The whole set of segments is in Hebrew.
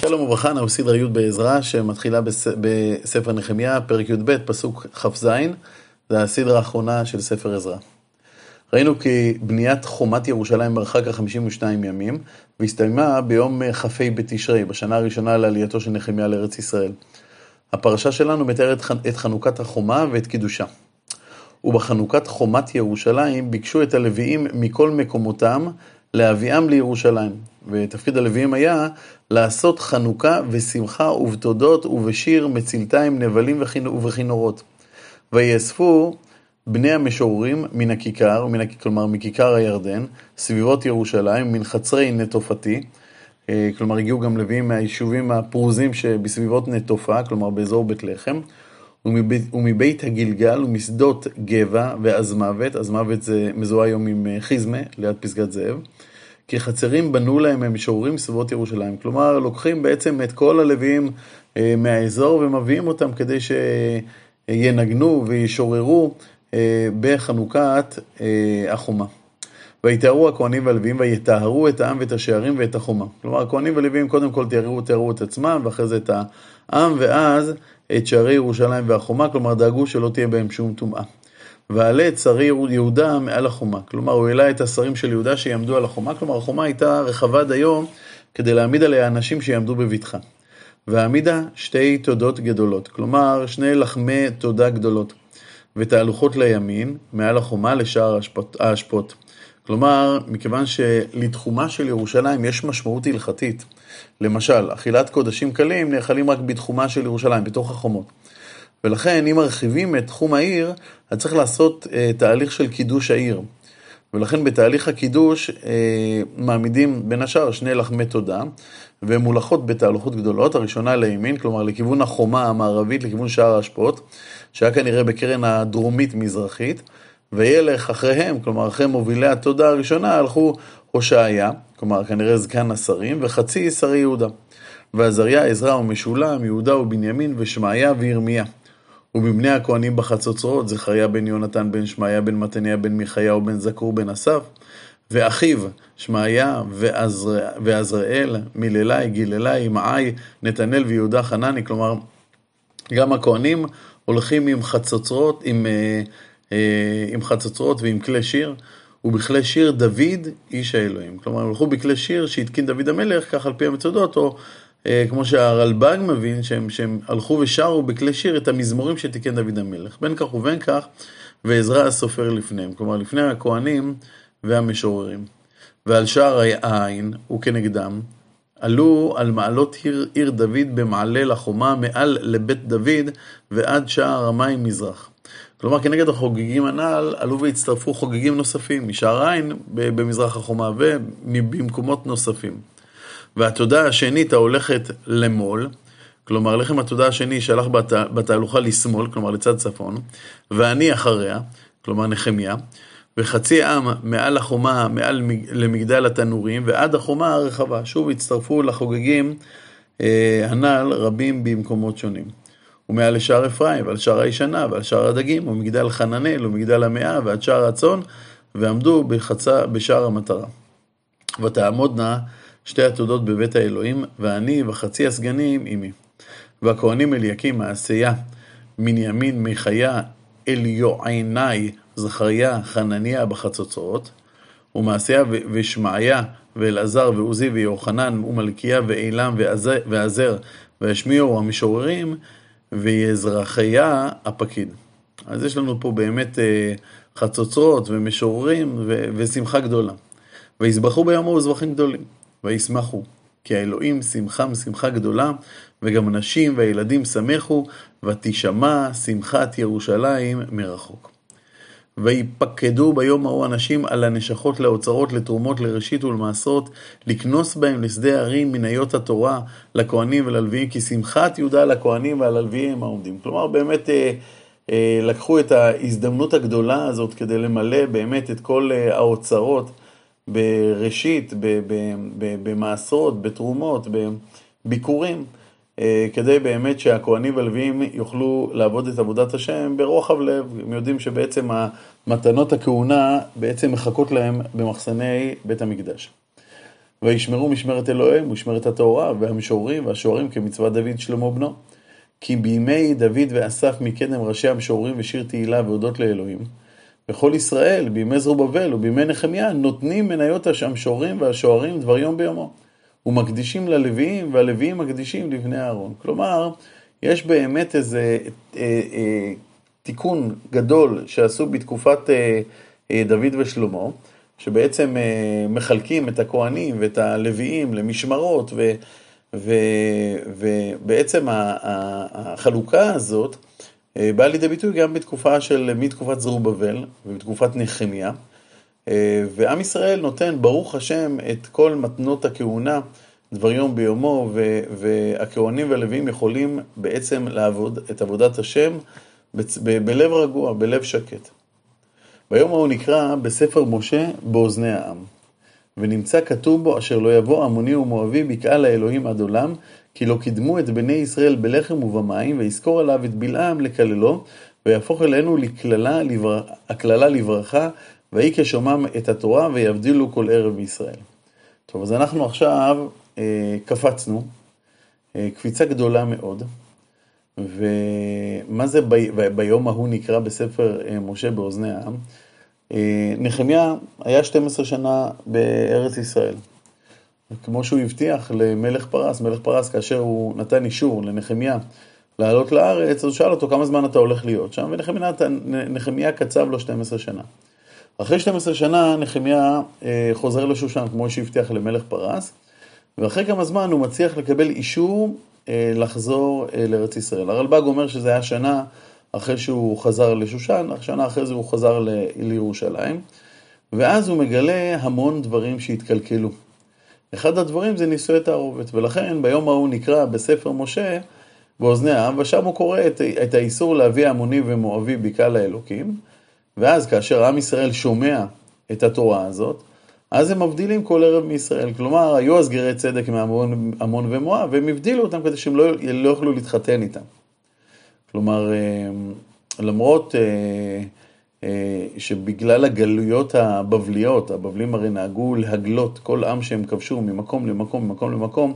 שלום וברכה, אנחנו סדרה י' בעזרה שמתחילה בס... בספר נחמיה, פרק י"ב, פסוק כ"ז, זה הסדרה האחרונה של ספר עזרא. ראינו כי בניית חומת ירושלים מרחק ה-52 ימים, והסתיימה ביום כ"ה בתשרי, בשנה הראשונה לעלייתו של נחמיה לארץ ישראל. הפרשה שלנו מתארת את חנוכת החומה ואת קידושה. ובחנוכת חומת ירושלים ביקשו את הלוויים מכל מקומותם להביאם לירושלים. ותפקיד הלוויים היה לעשות חנוכה ושמחה ובתודות ובשיר מצלתיים, נבלים ובכינורות. ויאספו בני המשוררים מן הכיכר, מן, כלומר מכיכר הירדן, סביבות ירושלים, מן חצרי נטופתי, אה, כלומר הגיעו גם לוויים מהיישובים הפרוזים שבסביבות נטופה, כלומר באזור בית לחם, ומבית, ומבית הגלגל ומשדות גבע ועזמוות, עזמוות זה מזוהה היום עם אה, חיזמה, ליד פסגת זאב. כי חצרים בנו להם הם משוררים סביבות ירושלים. כלומר, לוקחים בעצם את כל הלוויים אה, מהאזור ומביאים אותם כדי שינגנו וישוררו אה, בחנוכת אה, החומה. ויתארו הכהנים והלוויים ויטהרו את העם ואת השערים ואת החומה. כלומר, הכהנים והלוויים קודם כל תיארו, תיארו את עצמם, ואחרי זה את העם, ואז את שערי ירושלים והחומה, כלומר דאגו שלא תהיה בהם שום טומאה. ועלה את שרי יהודה מעל החומה. כלומר, הוא העלה את השרים של יהודה שיעמדו על החומה, כלומר, החומה הייתה רחבה דיום כדי להעמיד עליה אנשים שיעמדו בבטחה. והעמידה שתי תודות גדולות, כלומר, שני לחמי תודה גדולות, ותהלוכות לימין, מעל החומה לשער האשפות. כלומר, מכיוון שלתחומה של ירושלים יש משמעות הלכתית, למשל, אכילת קודשים קלים נאכלים רק בתחומה של ירושלים, בתוך החומות. ולכן, אם מרחיבים את תחום העיר, אז צריך לעשות אה, תהליך של קידוש העיר. ולכן בתהליך הקידוש אה, מעמידים בין השאר שני לחמי תודה, והן מולכות בתהלוכות גדולות, הראשונה לימין, כלומר לכיוון החומה המערבית, לכיוון שער ההשפעות, שהיה כנראה בקרן הדרומית-מזרחית, וילך אחריהם, כלומר אחרי מובילי התודה הראשונה, הלכו הושעיה, כלומר כנראה זקן השרים, וחצי שרי יהודה. ועזריה, עזרא ומשולם, יהודה ובנימין, ושמעיה וירמיה. ומבני הכהנים בחצוצרות, זכריה בן יונתן בן שמעיה בן מתניה בן מיכאיהו בן זכור בן אסף, ואחיו שמעיה ועזראל, מיללי, גיללי, מעי, נתנאל ויהודה חנני, כלומר, גם הכהנים הולכים עם חצוצרות, עם, אה, אה, עם חצוצרות ועם כלי שיר, ובכלי שיר דוד איש האלוהים. כלומר, הם הלכו בכלי שיר שהתקין דוד המלך, כך על פי המצודות, או כמו שהרלב"ג מבין, שהם, שהם הלכו ושרו בכלי שיר את המזמורים שתיקן דוד המלך. בין כך ובין כך, ועזרא הסופר לפניהם, כלומר לפני הכהנים והמשוררים. ועל שער העין וכנגדם, עלו על מעלות עיר, עיר דוד במעלה לחומה מעל לבית דוד ועד שער המים מזרח. כלומר, כנגד החוגגים הנ"ל, עלו והצטרפו חוגגים נוספים, משער העין במזרח החומה ובמקומות נוספים. והתודה השנית ההולכת למול, כלומר לחם התודה השני שהלך בת, בתהלוכה לשמאל, כלומר לצד צפון, ואני אחריה, כלומר נחמיה, וחצי עם מעל החומה, מעל למגדל התנורים, ועד החומה הרחבה. שוב הצטרפו לחוגגים אה, הנ"ל רבים במקומות שונים. ומעל לשער אפרים, ועל שער הישנה, ועל שער הדגים, ומגדל חננאל, ומגדל המאה, ועד שער הצאן, ועמדו בחצה בשער המטרה. ותעמודנה שתי התודות בבית האלוהים, ואני וחצי הסגנים עמי. והכהנים אליקים, מעשיה, מנימין, מיכיה, אליועיני, זכריה, חנניה בחצוצרות, ומעשיה ושמעיה, ואלעזר, ועוזי, ויוחנן, ומלכיה, ואילם, ועזר, וישמיעו המשוררים, ויזרחיה הפקיד. אז יש לנו פה באמת אה, חצוצרות ומשוררים ושמחה גדולה. ויזבחו ביום ההוא זבחים גדולים. וישמחו. כי האלוהים שמחם שמחה גדולה, וגם הנשים והילדים שמחו, ותשמע שמחת ירושלים מרחוק. ויפקדו ביום ההוא אנשים על הנשכות לאוצרות, לתרומות, לראשית ולמעשרות, לקנוס בהם לשדה ערים מניות התורה, לכהנים וללוויים, כי שמחת יהודה לכהנים והללוויים העומדים. כלומר, באמת אה, אה, לקחו את ההזדמנות הגדולה הזאת כדי למלא באמת את כל אה, האוצרות. בראשית, במעשרות, בתרומות, בביקורים, אה, כדי באמת שהכוהנים והלוויים יוכלו לעבוד את עבודת השם ברוחב לב. הם יודעים שבעצם מתנות הכהונה בעצם מחכות להם במחסני בית המקדש. וישמרו משמרת אלוהים ומשמרת התורה והמשוררים והשוערים כמצוות דוד שלמה בנו. כי בימי דוד ואסף מקדם ראשי המשוררים ושיר תהילה והודות לאלוהים. וכל ישראל בימי זרובבל ובימי נחמיה נותנים מניות המשוררים והשוערים דבר יום ביומו. ומקדישים ללוויים והלוויים מקדישים לבני אהרון. כלומר, יש באמת איזה אה, אה, תיקון גדול שעשו בתקופת אה, אה, דוד ושלמה, שבעצם אה, מחלקים את הכוהנים ואת הלוויים למשמרות, ו, ו, ובעצם החלוקה הזאת אה, באה לידי ביטוי גם בתקופה של, מתקופת זרובבל ובתקופת נחמיה. אה, ועם ישראל נותן, ברוך השם, את כל מתנות הכהונה דבר יום ביומו, והכהנים והלווים יכולים בעצם לעבוד את עבודת השם בלב רגוע, בלב שקט. ביום ההוא נקרא בספר משה באוזני העם, ונמצא כתוב בו אשר לא יבוא עמוני ומואבי בקעה לאלוהים עד עולם, כי לא קידמו את בני ישראל בלחם ובמים, ויזכור עליו את בלעם לקללו, ויהפוך אלינו לקללה, לבר... הקללה לברכה, ויהי כשומם את התורה, ויבדילו כל ערב מישראל. טוב, אז אנחנו עכשיו אה, קפצנו, אה, קפיצה גדולה מאוד, ומה זה ב... ביום ההוא נקרא בספר אה, משה באוזני העם? נחמיה היה 12 שנה בארץ ישראל. כמו שהוא הבטיח למלך פרס, מלך פרס כאשר הוא נתן אישור לנחמיה לעלות לארץ, אז הוא שאל אותו כמה זמן אתה הולך להיות שם, ונחמיה קצב לו 12 שנה. אחרי 12 שנה נחמיה אה, חוזר לשושן כמו שהבטיח למלך פרס, ואחרי כמה זמן הוא מצליח לקבל אישור אה, לחזור אה, לארץ ישראל. הרלב"ג אומר שזה היה שנה אחרי שהוא חזר לשושן, שנה אחרי זה הוא חזר לירושלים, ואז הוא מגלה המון דברים שהתקלקלו. אחד הדברים זה נישואי תערובת, ולכן ביום ההוא נקרא בספר משה באוזני העם, ושם הוא קורא את, את האיסור להביא עמוני ומואבי בקהל האלוקים, ואז כאשר עם ישראל שומע את התורה הזאת, אז הם מבדילים כל ערב מישראל. כלומר, היו אז גרי צדק מעמון ומואב, והם הבדילו אותם כדי שהם לא, לא יוכלו להתחתן איתם. כלומר, אה, למרות אה, אה, שבגלל הגלויות הבבליות, הבבלים הרי נהגו להגלות כל עם שהם כבשו ממקום למקום, ממקום למקום,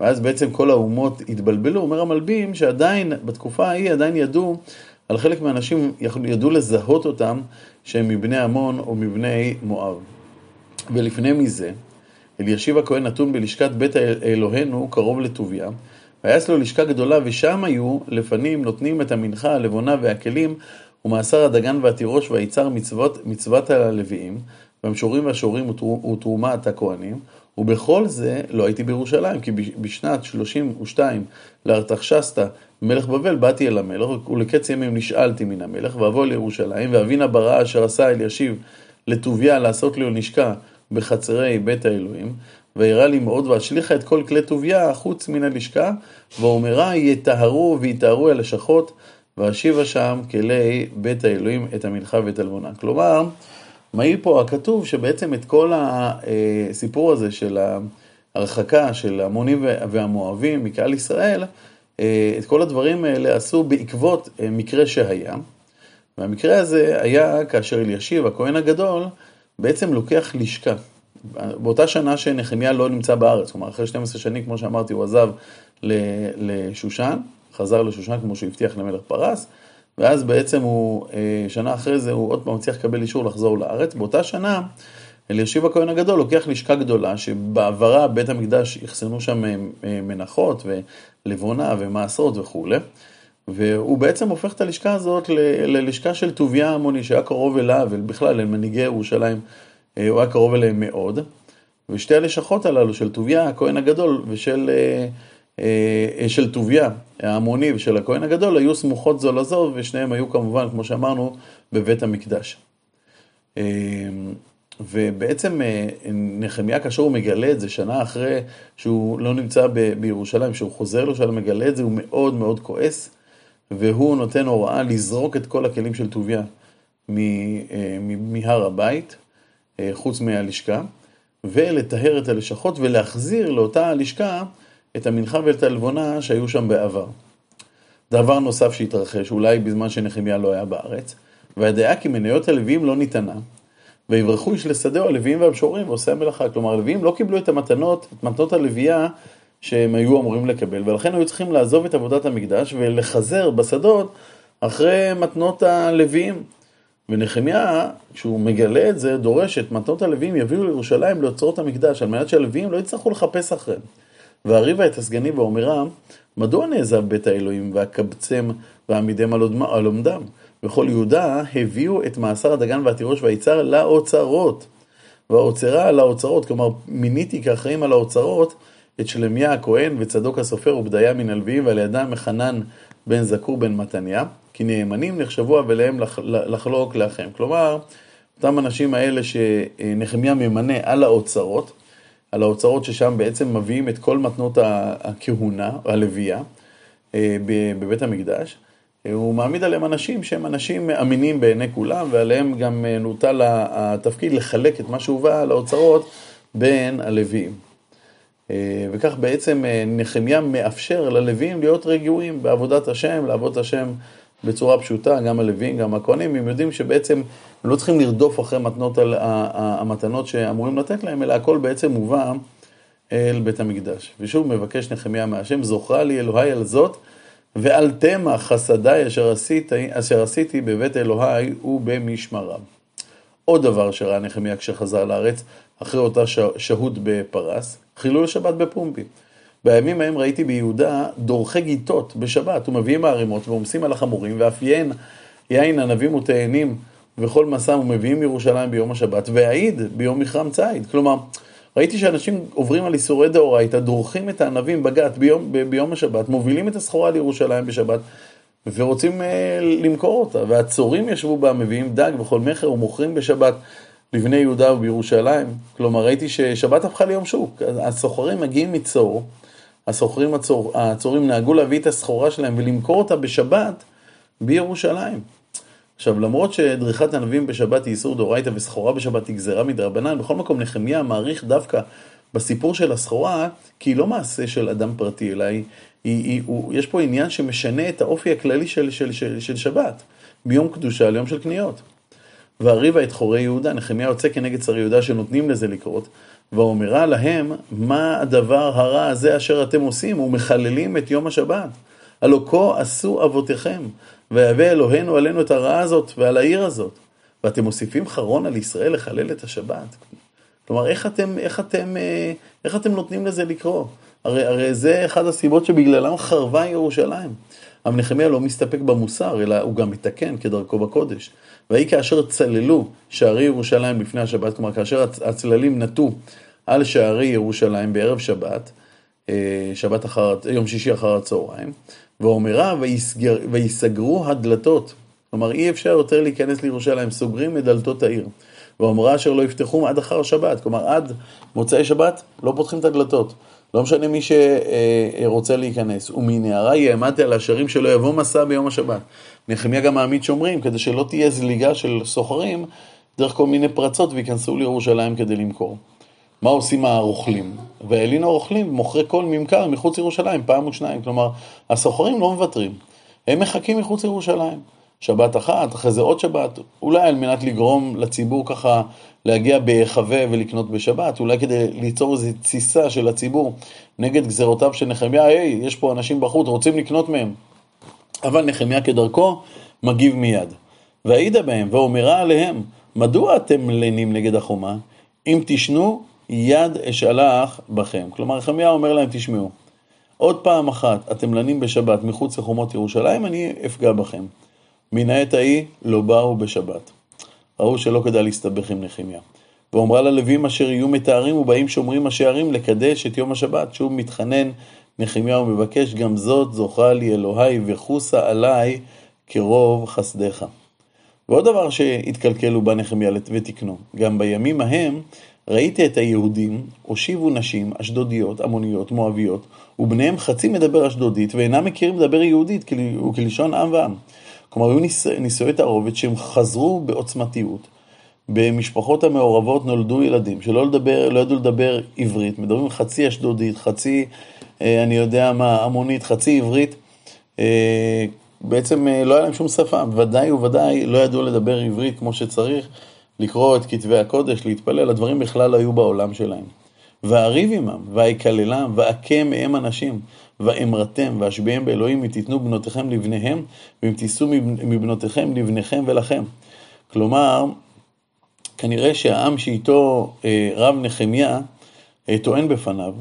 ואז בעצם כל האומות התבלבלו, אומר המלבים שעדיין, בתקופה ההיא עדיין ידעו, על חלק מהאנשים ידעו לזהות אותם שהם מבני עמון או מבני מואב. ולפני מזה, אלישיב הכהן נתון בלשכת בית אלוהינו קרוב לטוביה, ויעש לו לשכה גדולה, ושם היו לפנים נותנים את המנחה, הלבונה והכלים, ומאסר הדגן והתירוש והיצר מצוות, מצוות הלוויים, והמשורים והשורים ותרומת הכהנים, ובכל זה לא הייתי בירושלים, כי בשנת 32 לארתחשסתא מלך בבל באתי אל המלך, ולקץ ימים נשאלתי מן המלך, ואבוא לירושלים, ואבינה בראה אשר עשה אלישיב לטוביה לעשות לי לשכה בחצרי בית האלוהים, וירא לי מאוד, ואשליכה את כל כלי טוביה חוץ מן הלשכה, ואומרה יטהרו ויטהרו הלשכות, ואשיבה שם כלי בית האלוהים את המנחה ואת הלבונה. כלומר, מעיל פה הכתוב שבעצם את כל הסיפור הזה של ההרחקה של המונים והמואבים מקהל ישראל, את כל הדברים האלה עשו בעקבות מקרה שהיה. והמקרה הזה היה כאשר אלישיב, הכהן הגדול, בעצם לוקח לשכה. באותה שנה שנחמיה לא נמצא בארץ, כלומר אחרי 12 שנים, כמו שאמרתי, הוא עזב לשושן, חזר לשושן כמו שהוא הבטיח למלך פרס, ואז בעצם הוא, אה, שנה אחרי זה, הוא עוד פעם צריך לקבל אישור לחזור לארץ. באותה שנה, אלישיב הכהן הגדול לוקח לשכה גדולה, שבעברה בית המקדש אחסנו שם אה, מנחות ולבונה ומעשרות וכולי. והוא בעצם הופך את הלשכה הזאת ללשכה של טוביה המוני, שהיה קרוב אליו, ובכלל למנהיגי ירושלים, אה, הוא היה קרוב אליהם מאוד. ושתי הלשכות הללו של טוביה, הכהן הגדול, ושל אה, אה, של טוביה ההמוני ושל הכהן הגדול, היו סמוכות זו לזו, ושניהם היו כמובן, כמו שאמרנו, בבית המקדש. ובעצם נחמיה, כאשר הוא מגלה את זה שנה אחרי שהוא לא נמצא בירושלים, כשהוא חוזר לירושלים, מגלה את זה, הוא מאוד מאוד כועס. והוא נותן הוראה לזרוק את כל הכלים של טוביה אה, מהר הבית, אה, חוץ מהלשכה, ולטהר את הלשכות ולהחזיר לאותה הלשכה את המנחה ואת העלבונה שהיו שם בעבר. דבר נוסף שהתרחש, אולי בזמן שנחמיה לא היה בארץ, והדעה כי מניות הלווים לא ניתנה, ויברחו איש לשדהו הלוויים והמשוררים ועושי המלאכה. כלומר, הלוויים לא קיבלו את המתנות, את מתנות הלוויה שהם היו אמורים לקבל, ולכן היו צריכים לעזוב את עבודת המקדש ולחזר בשדות אחרי מתנות הלוויים. ונחמיה, כשהוא מגלה את זה, דורש את מתנות הלוויים יביאו לירושלים לאוצרות המקדש, על מנת שהלוויים לא יצטרכו לחפש אחריהם. והריבה את הסגנים ואומרה, מדוע נעזב בית האלוהים והקבצם ועמידם על עומדם? וכל יהודה הביאו את מאסר הדגן והתירוש והיצר לאוצרות. והאוצרה לאוצרות, כלומר מיניתי כאחראים על האוצרות את שלמיה הכהן וצדוק הסופר ובדיה מן הלוויים ועל ידם מחנן בן זקור בן מתניה, כי נאמנים נחשבו אבליהם לחלוק לאחיהם. כלומר, אותם אנשים האלה שנחמיה ממנה על האוצרות, על האוצרות ששם בעצם מביאים את כל מתנות הכהונה, הלוויה, אה, בבית המקדש, אה, הוא מעמיד עליהם אנשים שהם אנשים אמינים בעיני כולם, ועליהם גם אה, נוטל התפקיד לחלק את מה שהובא לאוצרות בין הלוויים. וכך בעצם נחמיה מאפשר ללוויים להיות רגועים בעבודת השם, לעבוד את השם בצורה פשוטה, גם הלוויים, גם הכהנים, הם יודעים שבעצם הם לא צריכים לרדוף אחרי מתנות, המתנות שאמורים לתת להם, אלא הכל בעצם מובא אל בית המקדש. ושוב מבקש נחמיה מהשם, זוכרה לי אלוהי על זאת, ועל תמה חסדיי אשר עשיתי, אשר עשיתי בבית אלוהי ובמשמריו. עוד דבר שראה נחמיה כשחזר לארץ, אחרי אותה שהות בפרס, חילול שבת בפומבי. בימים ההם ראיתי ביהודה דורכי גיטות בשבת, ומביאים הערימות ועומסים על החמורים, ואף יין, יין ענבים ותאנים וכל מסע ומביאים מירושלים ביום השבת, והעיד ביום מכרם ציד. כלומר, ראיתי שאנשים עוברים על איסורי דאורייתא, דורכים את הענבים בגת ביום, ביום השבת, מובילים את הסחורה לירושלים בשבת, ורוצים אה, למכור אותה. והצורים ישבו בה, מביאים דג וכל מכר ומוכרים בשבת לבני יהודה ובירושלים. כלומר, ראיתי ששבת הפכה ליום שוק. הסוחרים מגיעים מצור, הסוחרים הצור, הצורים נהגו להביא את הסחורה שלהם ולמכור אותה בשבת בירושלים. עכשיו, למרות שדריכת ענבים בשבת היא איסור דאורייתא וסחורה בשבת היא גזירה מדרבנן, בכל מקום נחמיה מעריך דווקא בסיפור של הסחורה, כי היא לא מעשה של אדם פרטי, אלא היא, היא, היא, הוא, יש פה עניין שמשנה את האופי הכללי של, של, של, של שבת, ביום קדושה ליום של קניות. והריבה את חורי יהודה, נחמיה יוצא כנגד שרי יהודה שנותנים לזה לקרות, ואומרה להם, מה הדבר הרע הזה אשר אתם עושים ומחללים את יום השבת? הלא כה עשו אבותיכם, ויבא אלוהינו עלינו את הרעה הזאת ועל העיר הזאת. ואתם מוסיפים חרון על ישראל לחלל את השבת. כלומר, איך אתם, איך אתם, אה, איך אתם נותנים לזה לקרות? הרי, הרי זה אחד הסיבות שבגללם חרבה ירושלים. אבל נחמיה לא מסתפק במוסר, אלא הוא גם מתקן כדרכו בקודש. ויהי כאשר צללו שערי ירושלים לפני השבת, כלומר כאשר הצללים נטו על שערי ירושלים בערב שבת, אה, שבת אחר, יום שישי אחר הצהריים, ואומרה ויסגרו הדלתות, כלומר אי אפשר יותר להיכנס לירושלים, סוגרים את דלתות העיר. ואומרה אשר לא יפתחו עד אחר השבת, כלומר עד מוצאי שבת לא פותחים את הדלתות. לא משנה מי שרוצה להיכנס. ומנערה יעמדתי על השערים שלא יבוא מסע ביום השבת. נחמיה גם מעמיד שומרים, כדי שלא תהיה זליגה של סוחרים דרך כל מיני פרצות וייכנסו לירושלים כדי למכור. מה עושים הרוכלים? והעלין הרוכלים מוכרי כל ממכר מחוץ לירושלים, פעם או שניים. כלומר, הסוחרים לא מוותרים. הם מחכים מחוץ לירושלים. שבת אחת, אחרי זה עוד שבת, אולי על מנת לגרום לציבור ככה להגיע בהיחווה ולקנות בשבת, אולי כדי ליצור איזו תסיסה של הציבור נגד גזרותיו של נחמיה, היי, יש פה אנשים בחוץ, רוצים לקנות מהם. אבל נחמיה כדרכו מגיב מיד. והעידה בהם ואומרה עליהם, מדוע אתם לנים נגד החומה? אם תשנו, יד אשלח בכם. כלומר, נחמיה אומר להם, תשמעו, עוד פעם אחת אתם לנים בשבת מחוץ לחומות ירושלים, אני אפגע בכם. מן העת ההיא לא באו בשבת. ראו שלא כדאי להסתבך עם נחמיה. ואומרה ללווים אשר יהיו מתארים ובאים שומרים השערים לקדש את יום השבת. שוב מתחנן נחמיה ומבקש גם זאת זוכה לי אלוהי וחוסה עליי כרוב חסדיך. ועוד דבר שהתקלקל ובא נחמיה ותקנו, גם בימים ההם ראיתי את היהודים הושיבו נשים אשדודיות, עמוניות, מואביות, ובניהם חצי מדבר אשדודית ואינם מכירים לדבר יהודית וכלשון עם ועם. כלומר, היו. נישואי תערובת שהם חזרו בעוצמתיות. במשפחות המעורבות נולדו ילדים שלא לדבר, לא ידעו לדבר עברית, מדברים חצי אשדודית, חצי, אה, אני יודע מה, המונית, חצי עברית. אה, בעצם אה, לא היה להם שום שפה, ודאי וודאי לא ידעו לדבר עברית כמו שצריך, לקרוא את כתבי הקודש, להתפלל, הדברים בכלל היו בעולם שלהם. ואריב עמם, ואקללם, ואכה מהם אנשים, ואמרתם, ואשביהם באלוהים, ותיתנו בנותיכם לבניהם, ואם תישאו מבנותיכם לבניכם ולכם. כלומר, כנראה שהעם שאיתו אה, רב נחמיה אה, טוען בפניו,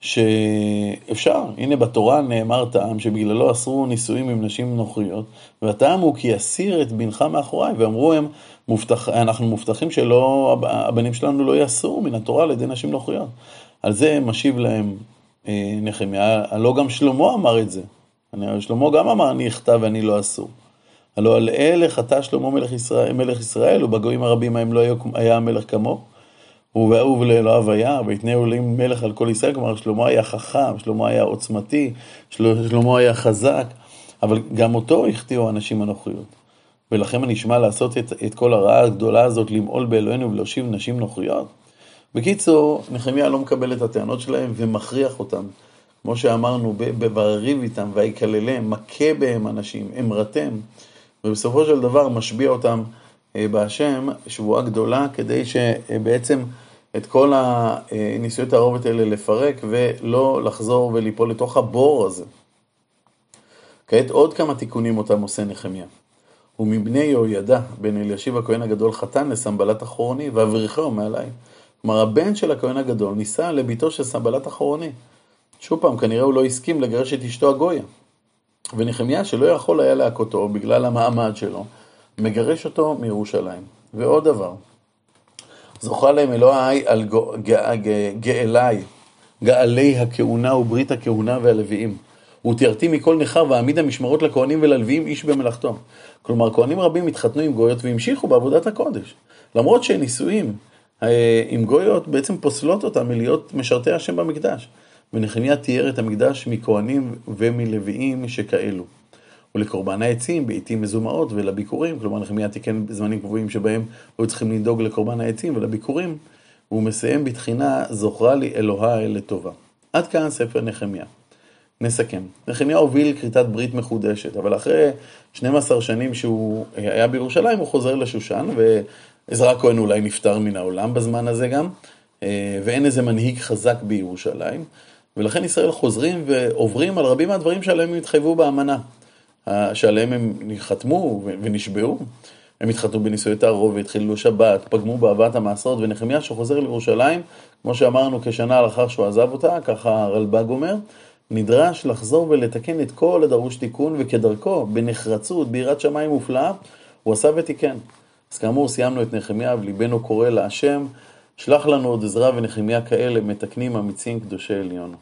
שאפשר, הנה בתורה נאמר טעם שבגללו אסרו נישואים עם נשים נוכריות, והטעם הוא כי אסיר את בנך מאחוריי, ואמרו הם, מובטח, אנחנו מובטחים שלא, הבנים שלנו לא יעשו מן התורה על ידי נשים נוכריות. על זה משיב להם נחמיה, הלא גם שלמה אמר את זה. שלמה גם אמר אני אכתב ואני לא אסור. הלא על אלה חטא שלמה מלך ישראל, מלך ישראל ובגויים הרבים ההם לא היה מלך כמוהו. ובאהוב לאלוהיו היה, ויתנאו אלוהים מלך על כל ישראל, כלומר שלמה היה חכם, שלמה היה עוצמתי, שלמה היה חזק, אבל גם אותו החטיאו הנשים הנוכריות. ולכם הנשמע לעשות את, את כל הרעה הגדולה הזאת, למעול באלוהינו ולהושיב נשים נוכריות? בקיצור, נחמיה לא מקבל את הטענות שלהם ומכריח אותם. כמו שאמרנו, בריב איתם, ויקללם, מכה בהם אנשים, אמרתם, ובסופו של דבר משביע אותם אה, בהשם, שבועה גדולה, כדי שבעצם את כל הניסויי תערובת האלה לפרק ולא לחזור וליפול לתוך הבור הזה. כעת עוד כמה תיקונים אותם עושה נחמיה. ומבני יהוידע, בן אלישיב הכהן הגדול חתן לסמבלת אחרוני, ואבריחהו מעלי. כלומר, הבן של הכהן הגדול נישא לביתו של סמבלת אחרוני. שוב פעם, כנראה הוא לא הסכים לגרש את אשתו הגויה. ונחמיה, שלא יכול היה להכותו בגלל המעמד שלו, מגרש אותו מירושלים. ועוד דבר, זוכה להם אלוהי על גאלי, גאלי הכהונה וברית הכהונה והלוויים. ותיארתי מכל נכר ואעמיד המשמרות לכהנים וללוויים איש במלאכתו. כלומר, כהנים רבים התחתנו עם גויות והמשיכו בעבודת הקודש. למרות שנישואים עם גויות בעצם פוסלות אותם מלהיות משרתי השם במקדש. ונחמיה תיאר את המקדש מכהנים ומלוויים שכאלו. ולקורבן העצים בעיתים מזומאות ולביקורים, כלומר נחמיה תיקן זמנים קבועים שבהם היו צריכים לדאוג לקורבן העצים ולביקורים, והוא מסיים בתחינה זוכרה לי אלוהי לטובה. עד כאן ספר נחמיה. נסכם. נחמיה הוביל כריתת ברית מחודשת, אבל אחרי 12 שנים שהוא היה בירושלים הוא חוזר לשושן, ועזרא כהן אולי נפטר מן העולם בזמן הזה גם, אה, ואין איזה מנהיג חזק בירושלים, ולכן ישראל חוזרים ועוברים על רבים מהדברים שעליהם הם התחייבו באמנה. שעליהם הם חתמו ונשבעו. הם התחתנו בנישואי תערובת, התחילו שבת, פגמו באהבת המעשרות, ונחמיה שחוזר לירושלים, כמו שאמרנו, כשנה לאחר שהוא עזב אותה, ככה הרלב"ג אומר, נדרש לחזור ולתקן את כל הדרוש תיקון, וכדרכו, בנחרצות, ביראת שמיים מופלאה, הוא עשה ותיקן. אז כאמור, סיימנו את נחמיה, וליבנו קורא להשם, שלח לנו עוד עזרה ונחמיה כאלה, מתקנים אמיצים קדושי עליון.